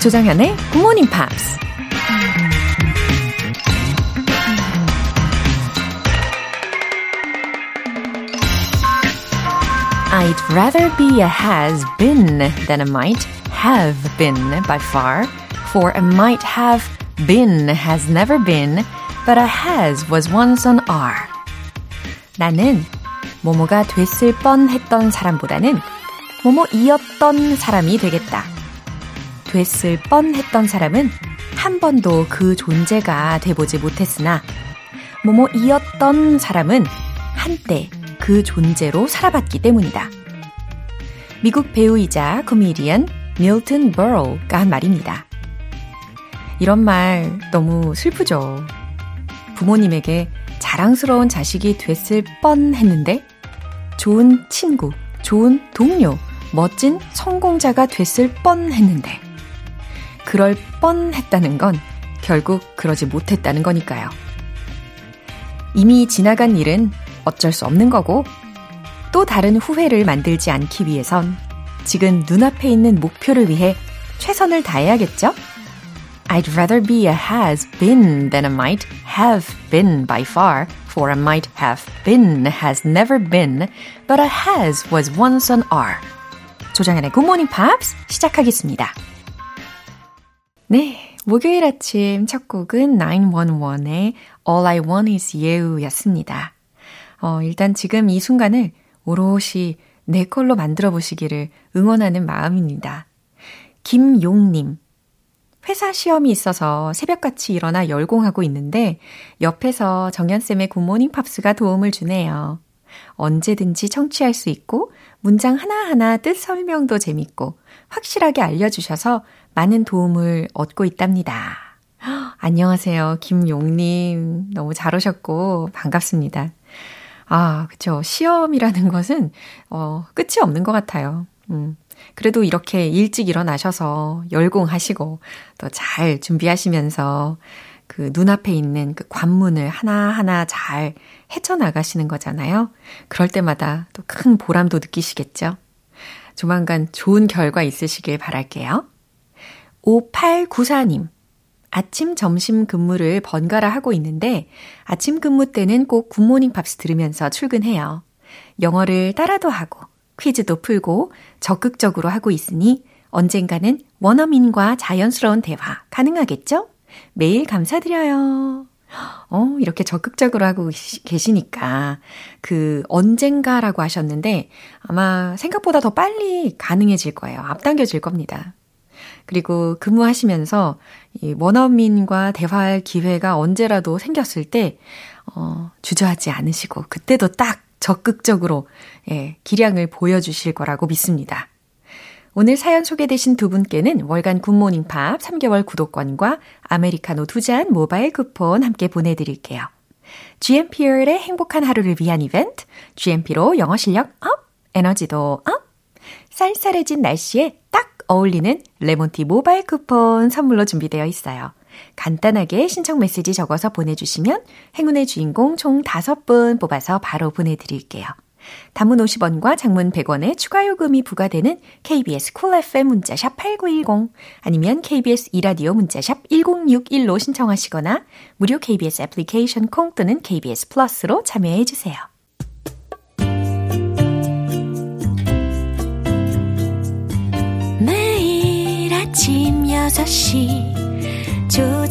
조장현의 Good Morning Pops. I'd rather be a has been than a might have been by far, for a might have been has never been, but a has was once an are. 나는 뭐뭐가 됐을 뻔 했던 사람보다는 뭐뭐이었던 사람이 되겠다. 됐을 뻔 했던 사람은 한 번도 그 존재가 돼보지 못했으나, 뭐뭐이었던 사람은 한때 그 존재로 살아봤기 때문이다. 미국 배우이자 코미디언 밀튼 버로우가 한 말입니다. 이런 말 너무 슬프죠. 부모님에게 자랑스러운 자식이 됐을 뻔 했는데, 좋은 친구, 좋은 동료, 멋진 성공자가 됐을 뻔 했는데, 그럴 뻔 했다는 건 결국 그러지 못했다는 거니까요. 이미 지나간 일은 어쩔 수 없는 거고, 또 다른 후회를 만들지 않기 위해선 지금 눈앞에 있는 목표를 위해 최선을 다해야겠죠? I'd rather be a has been than a might have been by far, for a might have been has never been, but a has was once an are. 조장현의 Good Morning Pops 시작하겠습니다. 네, 목요일 아침 첫 곡은 911의 All I Want Is You 였습니다. 어, 일단 지금 이 순간을 오롯이 내 걸로 만들어 보시기를 응원하는 마음입니다. 김용님. 회사 시험이 있어서 새벽같이 일어나 열공하고 있는데 옆에서 정연쌤의 굿모닝 팝스가 도움을 주네요. 언제든지 청취할 수 있고 문장 하나하나 뜻 설명도 재밌고 확실하게 알려주셔서 많은 도움을 얻고 있답니다. 안녕하세요. 김용님. 너무 잘 오셨고 반갑습니다. 아, 그쵸. 시험이라는 것은, 어, 끝이 없는 것 같아요. 음. 그래도 이렇게 일찍 일어나셔서 열공하시고 또 잘 준비하시면서 그 눈앞에 있는 그 관문을 하나하나 잘 헤쳐나가시는 거잖아요. 그럴 때마다 또 큰 보람도 느끼시겠죠? 조만간 좋은 결과 있으시길 바랄게요. 5894님. 아침, 점심 근무를 번갈아 하고 있는데 아침 근무 때는 꼭 굿모닝 팝스 들으면서 출근해요. 영어를 따라도 하고 퀴즈도 풀고 적극적으로 하고 있으니 언젠가는 원어민과 자연스러운 대화 가능하겠죠? 매일 감사드려요. 어, 이렇게 적극적으로 하고 계시니까 그 언젠가라고 하셨는데 아마 생각보다 더 빨리 가능해질 거예요. 앞당겨질 겁니다. 그리고 근무하시면서 이 원어민과 대화할 기회가 언제라도 생겼을 때, 어, 주저하지 않으시고, 그때도 딱 적극적으로, 예, 기량을 보여주실 거라고 믿습니다. 오늘 사연 소개되신 두 분께는 월간 굿모닝 팝 3개월 구독권과 아메리카노 두 잔 모바일 쿠폰 함께 보내드릴게요. GMP의 행복한 하루를 위한 이벤트, GMP로 영어 실력 up, 에너지도 up, 쌀쌀해진 날씨에 딱 어울리는 레몬티 모바일 쿠폰 선물로 준비되어 있어요. 간단하게 신청 메시지 적어서 보내주시면 행운의 주인공 총 5분 뽑아서 바로 보내드릴게요. 단문 50원과 장문 100원의 추가 요금이 부과되는 KBS Cool FM 문자샵 8910 아니면 KBS 2라디오 문자샵 1061로 신청하시거나 무료 KBS 애플리케이션 콩 또는 KBS 플러스로 참여해 주세요. 아침 6시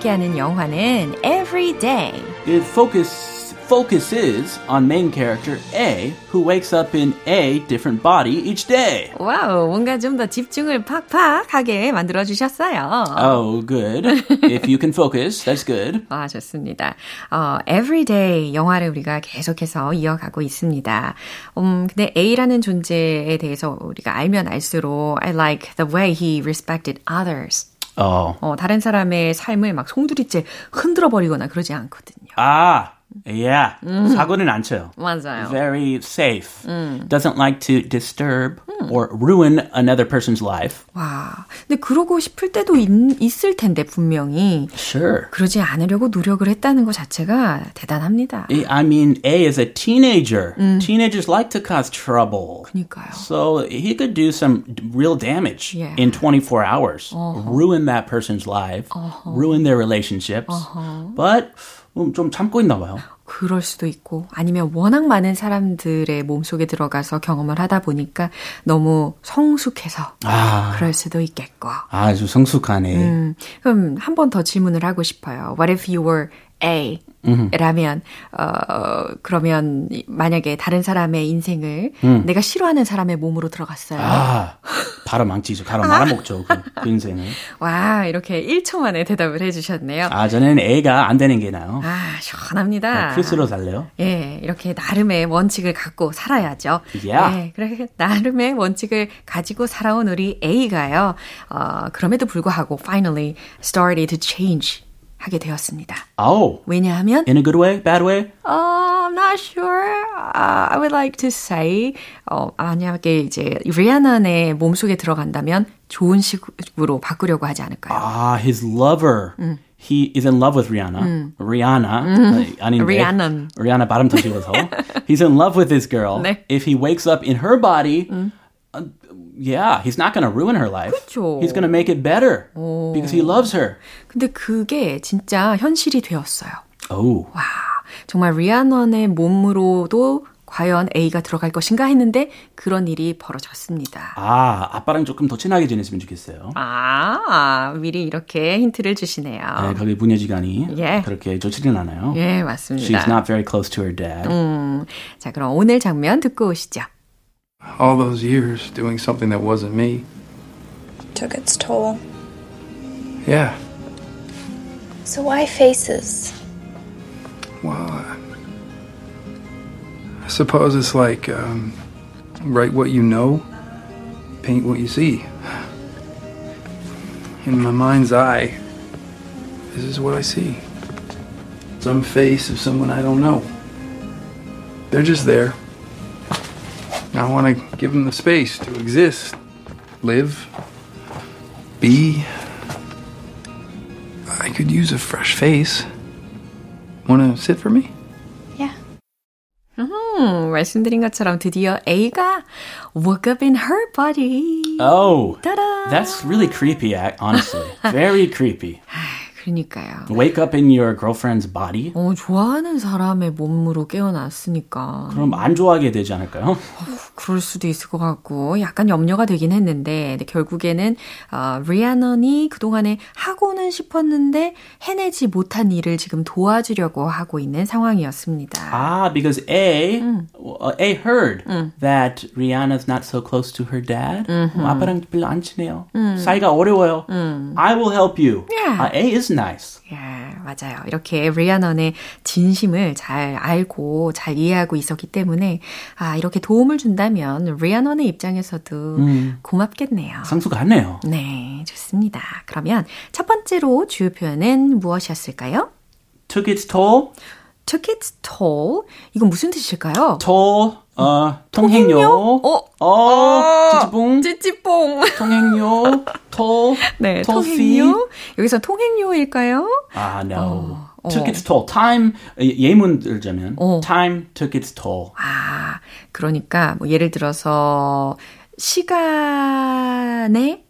함께하는 영화는 Every Day. It focus focuses on main character A, who wakes up in a different body each day. 와우, 뭔가 좀 더 집중을 팍팍하게 만들어 주셨어요. Oh, good. If you can focus, that's good. 아, 좋습니다. 어, Everyday 영화를 우리가 계속해서 이어가고 있습니다. 음, 근데 A라는 존재에 대해서 우리가 알면 알수록 I like the way he respected others. Oh. 어, 다른 사람의 삶을 막 송두리째 흔들어 버리거나 그러지 않거든요. Ah, yeah. 사고는 안 쳐요. 맞아요. Very safe. Doesn't like to disturb or ruin another person's life. 와, 근데 그러고 싶을 때도 있, 있을 텐데 분명히 Sure. 그러지 않으려고 노력을 했다는 것 자체가 대단합니다. I mean, A is a teenager. Teenagers like to cause trouble. 그니까요. So he could do some real damage Yeah. in 24 hours, ruin that person's life, ruin their relationships. But 음, 좀 참고 있나 봐요. 그럴 수도 있고 아니면 워낙 많은 사람들의 몸속에 들어가서 경험을 하다 보니까 너무 성숙해서 아, 그럴 수도 있겠고. 아주 성숙하네. 음, 그럼 한 번 더 질문을 하고 싶어요. What if you were A? 라면 어 그러면 만약에 다른 사람의 인생을 내가 싫어하는 사람의 몸으로 들어갔어요. 아, 바로 망치죠. 바로 말아먹죠. 그, 그 인생을. 와 이렇게 1초 만에 대답을 해주셨네요. 아, 저는 A가 안 되는 게 나요. 아 시원합니다. 크리스로 살래요? 예, 이렇게 나름의 원칙을 갖고 살아야죠. Yeah. 예, 그렇게 나름의 원칙을 가지고 살아온 우리 A가요. 어, 그럼에도 불구하고 finally started to change 하게 되었습니다. Oh, 왜냐하면 in a good way, bad way? 어, I'm not sure. Uh, I would like to say 어, 만약에 이제 리아나의 몸속에 들어간다면 좋은 식으로 바꾸려고 하지 않을까요? Ah, his lover. He is in love with Rihanna. Rihanna. 아닌데. Rhiannon. Rihanna 발음 더 쉬워서. He's in love with this girl. 네. If he wakes up in her body, uh, yeah, he's not going to ruin her life. 그쵸. He's going to make it better because he loves her. 근데 그게 진짜 현실이 되었어요. Oh. 와, 정말 리아넌의 몸으로도 과연 A가 들어갈 것인가 했는데 그런 일이 벌어졌습니다. 아, 아빠랑 조금 더 친하게 지냈으면 좋겠어요. 아, 미리 이렇게 힌트를 주시네요. 네, 거기 부녀지간이 예. 그렇게 좋지는 않아요. 예, She's 맞습니다. not very close to her dad. 음, 자, 그럼 오늘 장면 듣고 오시죠. All those years doing something that wasn't me. took its toll. Yeah. So why faces? Well, I I suppose it's like um, write what you know, paint what you see. In my mind's eye, this is what I see. Some face of someone I don't know. They're just there. I want to give them the space to exist, live, be. I could use a fresh face. Want to sit for me? Yeah. 음, 말씀드린 것처럼 드디어 A가 woke up in her body. Oh, 따라. that's really creepy, ac- honestly. Very creepy. 그러니까요. Wake up in your girlfriend's body? 어, 좋아하는 사람의 몸으로 깨어났으니까. 그럼 안 좋아하게 되지 않을까요? 그럴 수도 있을 것 같고 약간 염려가 되긴 했는데 결국에는 어, 리아넌이 그동안에 하고는 싶었는데 해내지 못한 일을 지금 도와주려고 하고 있는 상황이었습니다. Ah, because A, uh, A heard that Rihanna's not so close to her dad. 어, 아빠랑 별로 안 친해요. 사이가 어려워요. I will help you. Yeah. 아, A is nice. 예, 맞아요. 이렇게 리아넌의 진심을 잘 알고 잘 이해하고 있었기 때문에 아, 이렇게 도움을 준다면 리아넌의 입장에서도 고맙겠네요. 상수 같네요. 네, 좋습니다. 그러면 첫 번째로 주요 표현은 무엇이었을까요? Took its toll. took its toll. 이건 무슨 뜻일까요? toll, 어, 통행료. 어, 어, 찌찌뽕. 찌찌뽕. 통행료. toll. 네, fee. 통행료. 여기서 통행료일까요? 아, no. 어. took its toll. time, 예문 들자면, 어. time took its toll. 아, 그러니까 뭐 예를 들어서 시간에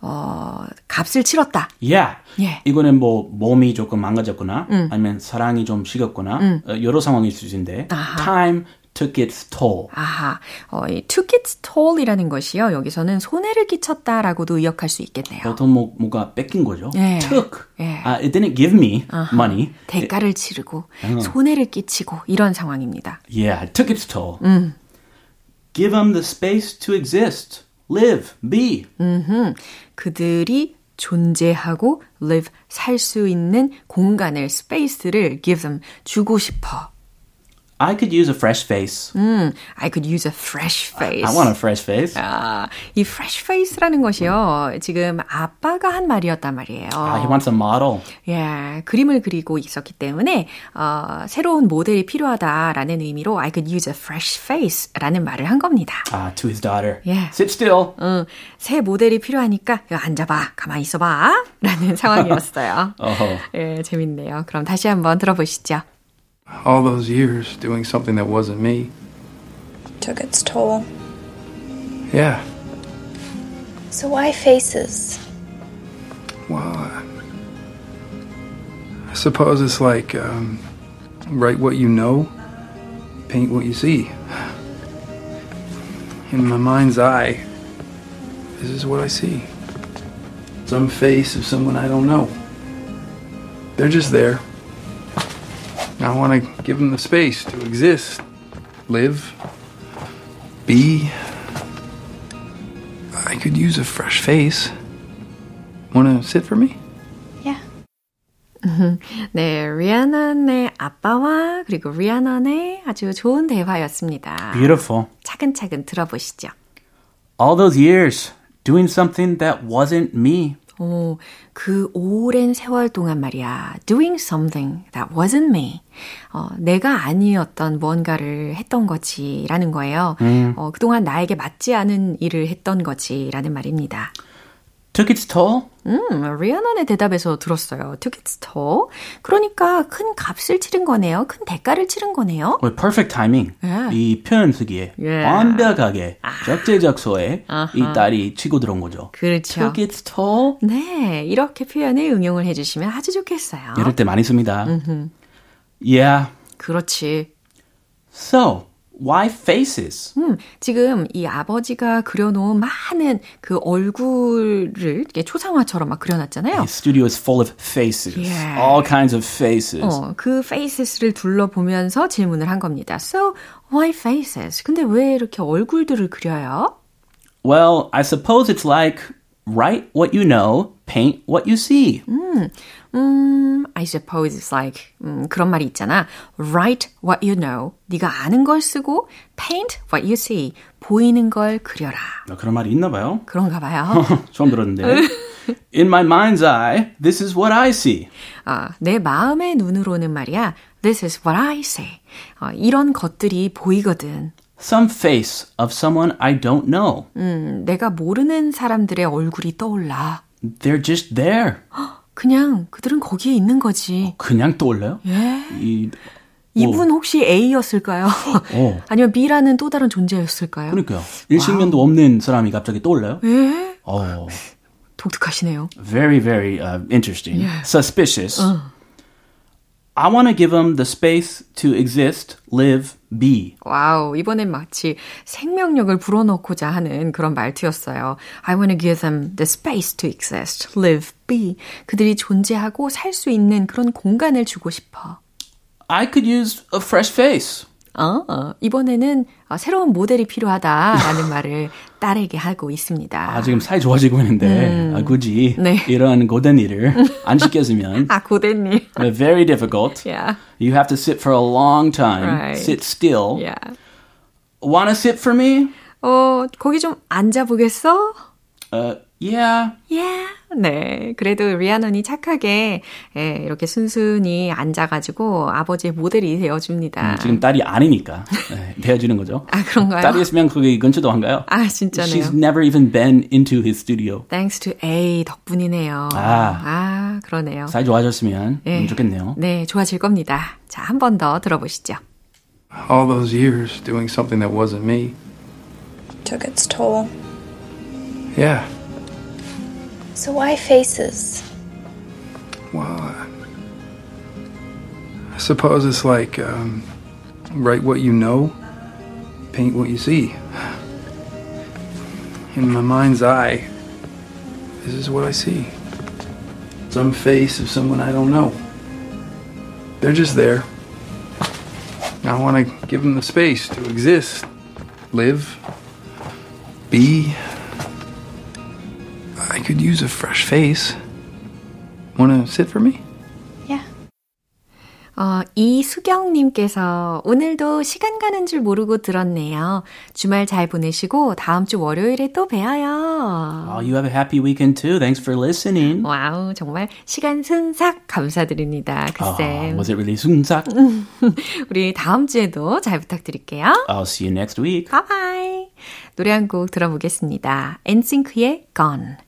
어, 값을 치렀다. Yeah. 예. 이거는 뭐 몸이 조금 망가졌거나 아니면 사랑이 좀 식었거나 어, 여러 상황일 수 있는데 아하. time took its toll. 아하, 어, 이 took its toll이라는 것이요. 여기서는 손해를 끼쳤다라고도 의역할 수 있겠네요. 보통 뭐, 뭐가 뺏긴 거죠. 예. took. 예. Uh, it didn't give me 아하, money. 대가를 치르고 손해를 끼치고 이런 상황입니다. Yeah, it took its toll. Give them the space to exist, live, be. 음흠, 그들이 존재하고 live 살 수 있는 공간을 space를 give them 주고 싶어. I could use a fresh face. 음, I could use a fresh face. I want a fresh face. 아, 이 fresh face라는 것이요. 지금 아빠가 한 말이었단 말이에요. Ah, he wants a model. 예, 그림을 그리고 있었기 때문에 어, 새로운 모델이 필요하다라는 의미로 I could use a fresh face라는 말을 한 겁니다. Ah, to his daughter. Yeah. Sit still. 응, 새 모델이 필요하니까 야, 앉아봐, 가만히 있어봐 라는 상황이었어요. 어허. 예, 재밌네요. 그럼 다시 한번 들어보시죠. All those years doing something that wasn't me. Took its toll. Yeah. So why faces? Well, I suppose it's like um, write what you know, paint what you see. In my mind's eye, this is what I see. Some face of someone I don't know. They're just there. I want to give them the space to exist, live, be. I could use a fresh face. Want to sit for me? Yeah. 네, 리아나의 아빠와 그리고 리아나의 아주 좋은 대화였습니다. Beautiful. 차근차근 들어보시죠. All those years doing something that wasn't me. 오, 그 오랜 세월 동안 말이야. doing something that wasn't me. 어, 내가 아니었던 뭔가를 했던 거지라는 거예요. 어, 그동안 나에게 맞지 않은 일을 했던 거지라는 말입니다. Toll. 음, 리아나의 대답에서 들었어요. toll. 그러니까 큰 값을 치른 거네요. 큰 대가를 치른 거네요. Well, perfect timing. Yeah. 이 표현 쓰기에 Yeah. 완벽하게 적재적소에 이 딸이 치고 들어온 거죠. 그렇죠. Toll. 네, 이렇게 표현을 응용을 해주시면 아주 좋겠어요. 이럴 때 많이 씁니다. Yeah. 그렇지. So, why faces? 음, 지금 이 아버지가 그려놓은 많은 그 얼굴을 이렇게 초상화처럼 막 그려놨잖아요. The studio is full of faces. Yeah. All kinds of faces. 어, 그 faces를 둘러보면서 질문을 한 겁니다. So, why faces? 근데 왜 이렇게 얼굴들을 그려요? Well, I suppose it's like write what you know, paint what you see. 음, I suppose it's like, 음, 그런 말이 있잖아. Write what you know. 네가 아는 걸 쓰고, paint what you see. 보이는 걸 그려라. 아, 그런 말이 있나 봐요. 그런가 봐요. 처음 들었는데. In my mind's eye, this is what I see. 아, 내 마음의 눈으로는 말이야. This is what I say. 어, 이런 것들이 보이거든. Some face of someone I don't know. 음, 내가 모르는 사람들의 얼굴이 떠올라. They're just there. 그냥 그들은 거기에 있는 거지. 그냥 떠올라요? 예. 이, 이분 혹시 A였을까요? 어. 아니면 B라는 또 다른 존재였을까요? 그러니까요. 일식면도 없는 사람이 갑자기 떠올라요? 예. 어, 독특하시네요. very, very uh, interesting. Suspicious. I want to give them the space to exist, live, be. Wow, 이번엔 마치 생명력을 불어넣고자 하는 그런 말투였어요. I want to give them the space to exist, live, be. 그들이 존재하고 살 수 있는 그런 공간을 주고 싶어. I could use a fresh face. 어, 어, 이번에는 어, 새로운 모델이 필요하다라는 말을 딸에게 하고 있습니다. 아, 지금 사이 좋아지고 있는데, 아, 굳이 네. 이런 고된 일을 안 시켰으면 아, 고된 일. very difficult. Yeah. You have to sit for a long time, Right. sit still. Yeah. Want to sit for me? 어, 거기 좀 앉아보겠어? Uh, yeah. Yeah. 네. 그래도 리아넌이 착하게, 예, 이렇게 순순히 앉아가지고 아버지의 모델이 되어줍니다. 지금 딸이 아니니까 네, 되어주는 거죠. 아, 그런가요? 딸이 있으면 그게 근처도 안 가요. 아, 진짜네요. She's never even been into his studio. Thanks to A 덕분이네요. 아. 아, 그러네요. 사이 좋아졌으면 예. 음, 좋겠네요. 네, 좋아질 겁니다. 자, 한 번 더 들어보시죠. All those years doing something that wasn't me. Took its toll. Yeah. So why faces? Well, I suppose it's like um, write what you know, paint what you see. In my mind's eye, this is what I see. Some face of someone I don't know. They're just there. I want to give them the space to exist, live, be. I could use a fresh face. Want to sit for me? 어, 이수경님께서 오늘도 시간 가는 줄 모르고 들었네요. 주말 잘 보내시고 다음 주 월요일에 또 뵈어요. Oh, you have a happy weekend too. Thanks for listening. Wow, 정말 시간 순삭 감사드립니다. 글쎄. Oh, was it really 순삭? 우리 다음 주에도 잘 부탁드릴게요. I'll see you next week. Bye bye. 노래 한 곡 들어보겠습니다. 엔싱크의 Gone.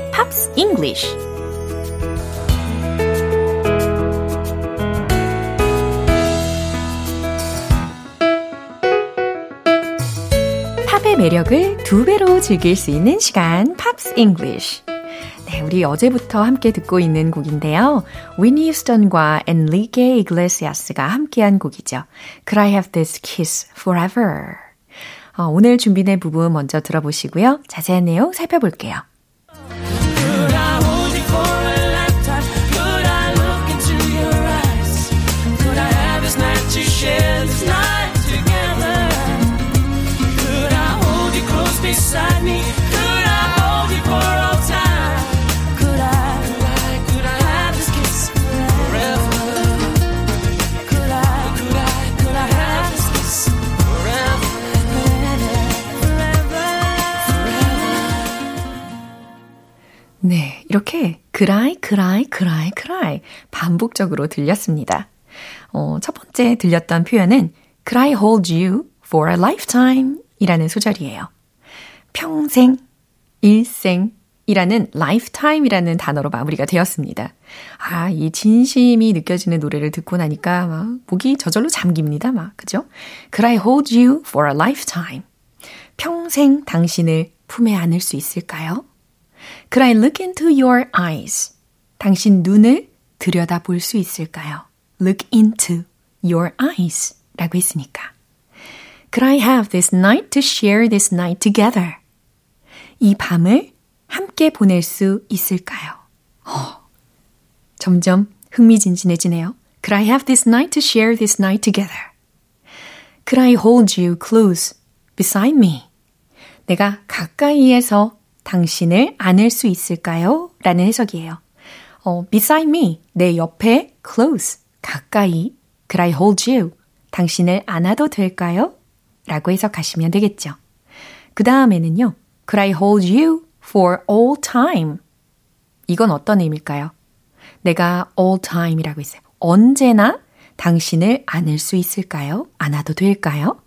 Pops English. 팝의 매력을 두 배로 즐길 수 있는 시간, Pops English. 네, 우리 어제부터 함께 듣고 있는 곡인데요. 위니 휴스턴과 엔리게 이글레시아스가 함께한 곡이죠. Could I have this kiss forever? 어, 오늘 준비된 부분 먼저 들어보시고요. 자세한 내용 살펴볼게요. Cry, cry, cry, cry 반복적으로 들렸습니다. 어, 첫 번째 들렸던 표현은 I hold you for a lifetime? 이라는 소절이에요. 평생, 일생, 이라는 lifetime이라는 단어로 마무리가 되었습니다. 아, 이 진심이 느껴지는 노래를 듣고 나니까 막 목이 저절로 잠깁니다. 막, 그죠? I hold you for a lifetime? 평생 당신을 품에 안을 수 있을까요? Could I look into your eyes? 당신 눈을 들여다 볼 수 있을까요? Look into your eyes 라고 했으니까. Could I have this night to share this night together? 이 밤을 함께 보낼 수 있을까요? 어, 점점 흥미진진해지네요. Could I have this night to share this night together? Could I hold you close beside me? 내가 가까이에서 당신을 안을 수 있을까요? 라는 해석이에요. 어, beside me, 내 옆에 close, 가까이. Could I hold you? 당신을 안아도 될까요? 라고 해석하시면 되겠죠. 그 다음에는요. Could I hold you for all time? 이건 어떤 의미일까요? 내가 all time이라고 했어요. 언제나 당신을 안을 수 있을까요? 안아도 될까요?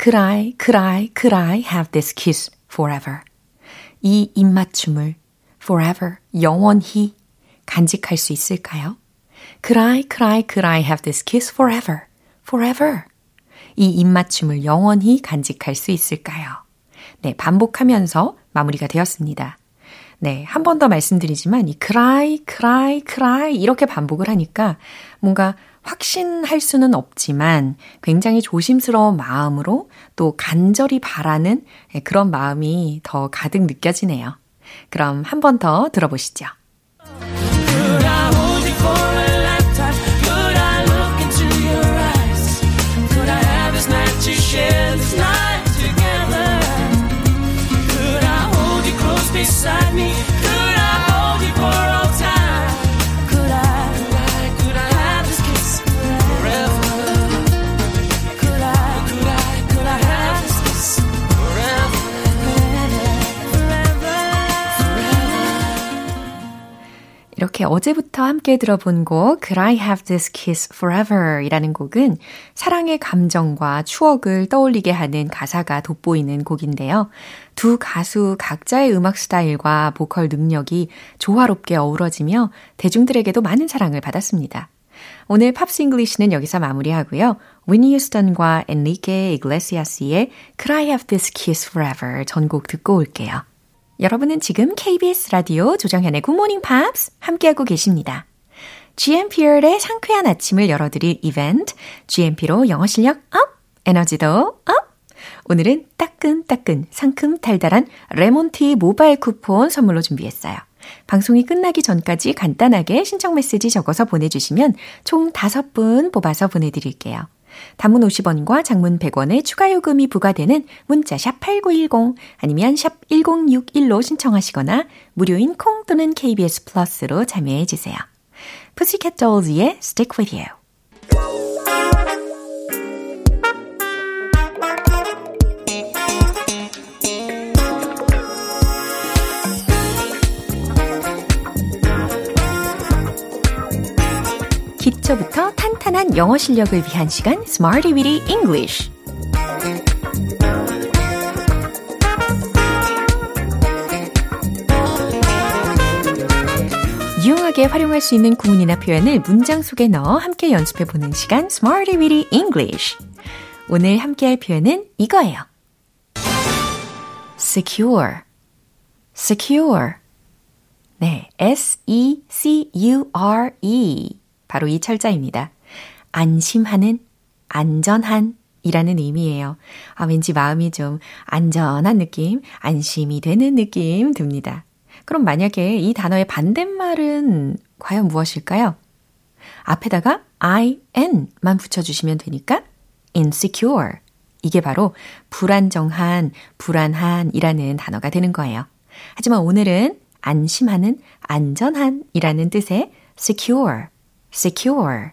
Could I, could I, could I have this kiss forever? 이 입맞춤을 forever, 영원히 간직할 수 있을까요? Could I, could I, could I have this kiss forever? forever. 이 입맞춤을 영원히 간직할 수 있을까요? 네, 반복하면서 마무리가 되었습니다. 네, 한 번 더 말씀드리지만 이 cry, cry, cry 이렇게 반복을 하니까 뭔가 확신할 수는 없지만 굉장히 조심스러운 마음으로 또 간절히 바라는 그런 마음이 더 가득 느껴지네요. 그럼 한 번 더 들어보시죠. 어제부터 함께 들어본 곡 Could I Have This Kiss Forever 이라는 곡은 사랑의 감정과 추억을 떠올리게 하는 가사가 돋보이는 곡인데요. 두 가수 각자의 음악 스타일과 보컬 능력이 조화롭게 어우러지며 대중들에게도 많은 사랑을 받았습니다. 오늘 Pops English는 여기서 마무리하고요. 휘트니 휴스턴과 엔리케 이글레시아스의 Could I Have This Kiss Forever 전곡 듣고 올게요. 여러분은 지금 KBS 라디오 조정현의 굿모닝 팝스 함께하고 계십니다. GMP의 상쾌한 아침을 열어드릴 이벤트 GMP로 영어 실력 up, 에너지도 up! 오늘은 따끈따끈 상큼 달달한 레몬티 모바일 쿠폰 선물로 준비했어요. 방송이 끝나기 전까지 간단하게 신청 메시지 적어서 보내주시면 총 5분 뽑아서 보내드릴게요. 단문 50원과 장문 100원의 추가 요금이 부과되는 문자 샵 8910 아니면 샵 1061로 신청하시거나 무료인 콩 또는 KBS 플러스로 참여해 주세요. Pussycat Dolls의 Stick With You 기초부터 탄탄한 영어 실력을 위한 시간 Smarty Weedy English. 유용하게 활용할 수 있는 구문이나 표현을 문장 속에 넣어 함께 연습해 보는 시간 Smarty Weedy English. 오늘 함께 할 표현은 이거예요. secure. secure. 네, S-E-C-U-R-E 바로 이 철자입니다. 안심하는, 안전한 이라는 의미예요. 아, 왠지 마음이 좀 안전한 느낌, 안심이 되는 느낌 듭니다. 그럼 만약에 이 단어의 반대말은 과연 무엇일까요? 앞에다가 in만 붙여주시면 되니까 insecure. 이게 바로 불안정한, 불안한 이라는 단어가 되는 거예요. 하지만 오늘은 안심하는, 안전한 이라는 뜻의 secure. Secure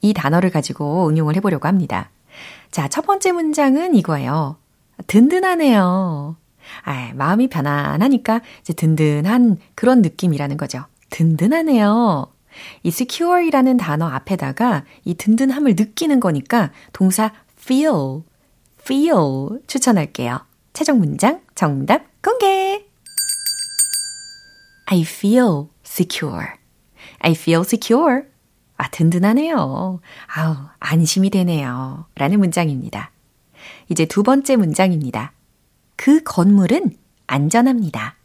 이 단어를 가지고 응용을 해보려고 합니다. 자, 첫 번째 문장은 이거예요. 든든하네요. 아, 마음이 편안하니까 이제 든든한 그런 느낌이라는 거죠. 든든하네요. 이 secure이라는 단어 앞에다가 이 든든함을 느끼는 거니까 동사 feel, feel 추천할게요. 최종 문장 정답 공개! I feel secure. I feel secure. 아, 든든하네요. 아우, 안심이 되네요. 라는 문장입니다. 이제 두 번째 문장입니다. 그 건물은 안전합니다.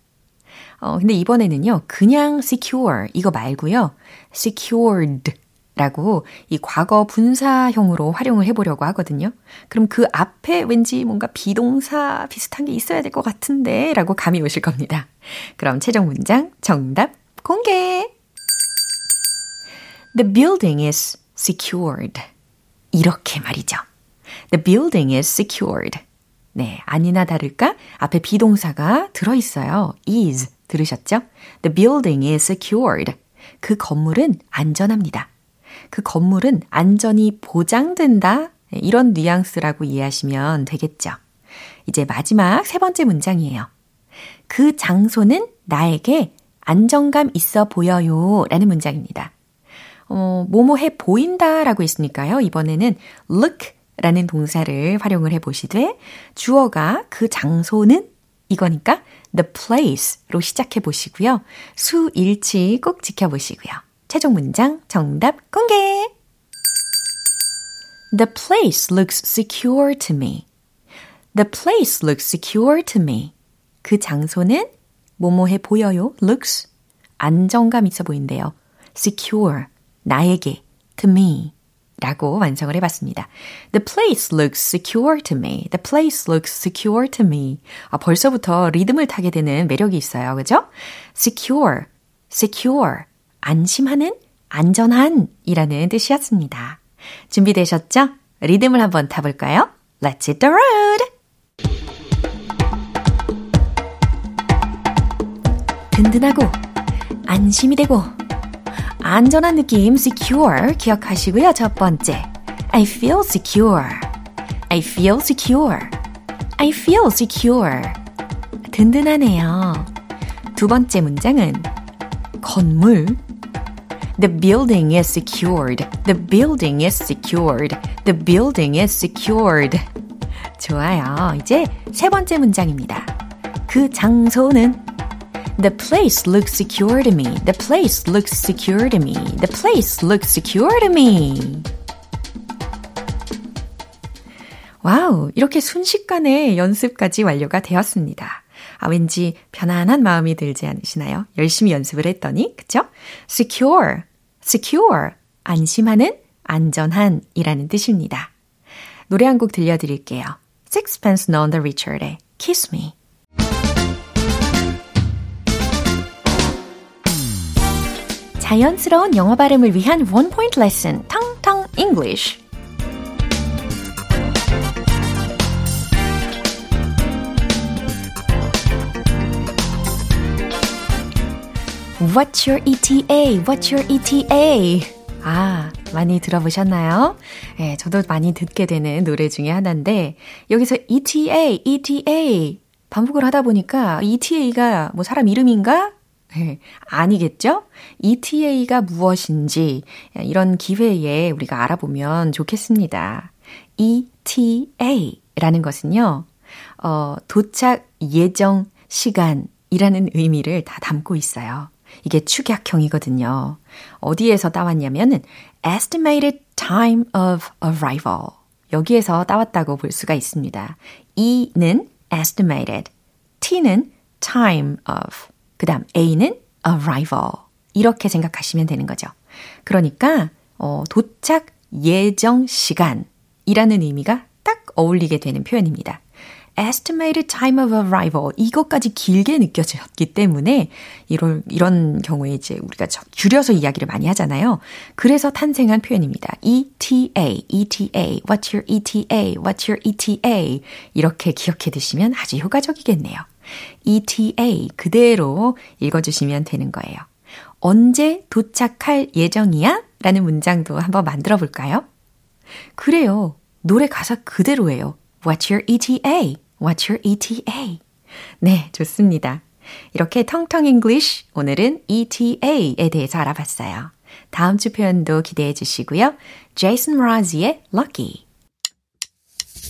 어, 근데 이번에는요, 그냥 secure, 이거 말고요, secured 라고 이 과거 분사형으로 활용을 해보려고 하거든요. 그럼 그 앞에 왠지 뭔가 비동사 비슷한 게 있어야 될 것 같은데 라고 감이 오실 겁니다. 그럼 최종 문장 정답 공개! The building is secured. 이렇게 말이죠. The building is secured. 네, 아니나 다를까 앞에 비동사가 들어 있어요. is 들으셨죠? The building is secured. 그 건물은 안전합니다. 그 건물은 안전이 보장된다. 이런 뉘앙스라고 이해하시면 되겠죠. 이제 마지막 세 번째 문장이에요. 그 장소는 나에게 안정감 있어 보여요. 라는 문장입니다. 어, 뭐뭐 해 보인다라고 했으니까요. 이번에는 look 라는 동사를 활용을 해 보시되 주어가 그 장소는 이거니까 the place로 시작해 보시고요. 수일치 꼭 지켜 보시고요. 최종 문장 정답 공개. The place looks secure to me. The place looks secure to me. 그 장소는 뭐뭐해 보여요. looks 안정감 있어 보인대요. secure 나에게, to me 라고 완성을 해봤습니다. The place looks secure to me. The place looks secure to me. 아, 벌써부터 리듬을 타게 되는 매력이 있어요. 그죠? secure, secure. 안심하는, 안전한 이라는 뜻이었습니다. 준비되셨죠? 리듬을 한번 타볼까요? Let's hit the road! 든든하고, 안심이 되고, 안전한 느낌 secure 기억하시고요. 첫 번째. I feel secure. I feel secure. I feel secure. 든든하네요. 두 번째 문장은 건물 The building is secured. The building is secured. The building is secured. 좋아요. 이제 세 번째 문장입니다. 그 장소는 The place looks secure to me. The place looks secure to me. The place looks secure to me. 와우, 이렇게 순식간에 연습까지 완료가 되었습니다. 아, 왠지 편안한 마음이 들지 않으시나요? 열심히 연습을 했더니, 그쵸? secure, secure, 안심하는, 안전한 이라는 뜻입니다. 노래 한 곡 들려드릴게요. Sixpence None the Richer의 Kiss Me. 자연스러운 영어 발음을 위한 원 포인트 레슨, 텅텅 English. What's your ETA? What's your ETA? 아, 많이 들어보셨나요? 예, 저도 많이 듣게 되는 노래 중에 하나인데, 여기서 ETA, ETA 반복을 하다 보니까 ETA가 뭐 사람 이름인가? 네, 아니겠죠? ETA가 무엇인지 이런 기회에 우리가 알아보면 좋겠습니다. ETA라는 것은요, 어, 도착 예정 시간이라는 의미를 다 담고 있어요. 이게 축약형이거든요. 어디에서 따왔냐면은 estimated time of arrival. 여기에서 따왔다고 볼 수가 있습니다. E는 estimated, T는 time of, 그 다음 A는 arrival. 이렇게 생각하시면 되는 거죠. 그러니까, 어, 도착 예정 시간이라는 의미가 딱 어울리게 되는 표현입니다. estimated time of arrival 이것까지 길게 느껴졌기 때문에 이런 이런 경우에 이제 우리가 줄여서 이야기를 많이 하잖아요. 그래서 탄생한 표현입니다. ETA, ETA, what's your ETA, what's your ETA 이렇게 기억해 두시면 아주 효과적이겠네요. ETA 그대로 읽어주시면 되는 거예요. 언제 도착할 예정이야? 라는 문장도 한번 만들어 볼까요? 그래요. 노래 가사 그대로예요. What's your ETA? What's your ETA? 네, 좋습니다. 이렇게 텅텅 English 오늘은 ETA에 대해서 알아봤어요. 다음 주 표현도 기대해 주시고요. 제이슨 라지의 Lucky.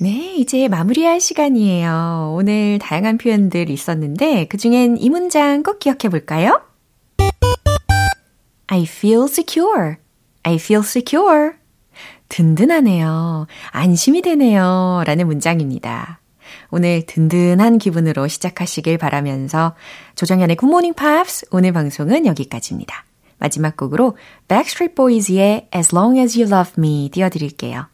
네, 이제 마무리할 시간이에요. 오늘 다양한 표현들 있었는데 그 중엔 이 문장 꼭 기억해 볼까요? I feel secure. I feel secure. 든든하네요. 안심이 되네요. 라는 문장입니다. 오늘 든든한 기분으로 시작하시길 바라면서 조정현의 굿모닝 팝스 오늘 방송은 여기까지입니다. 마지막 곡으로 Backstreet Boys의 As Long As You Love Me 띄워드릴게요.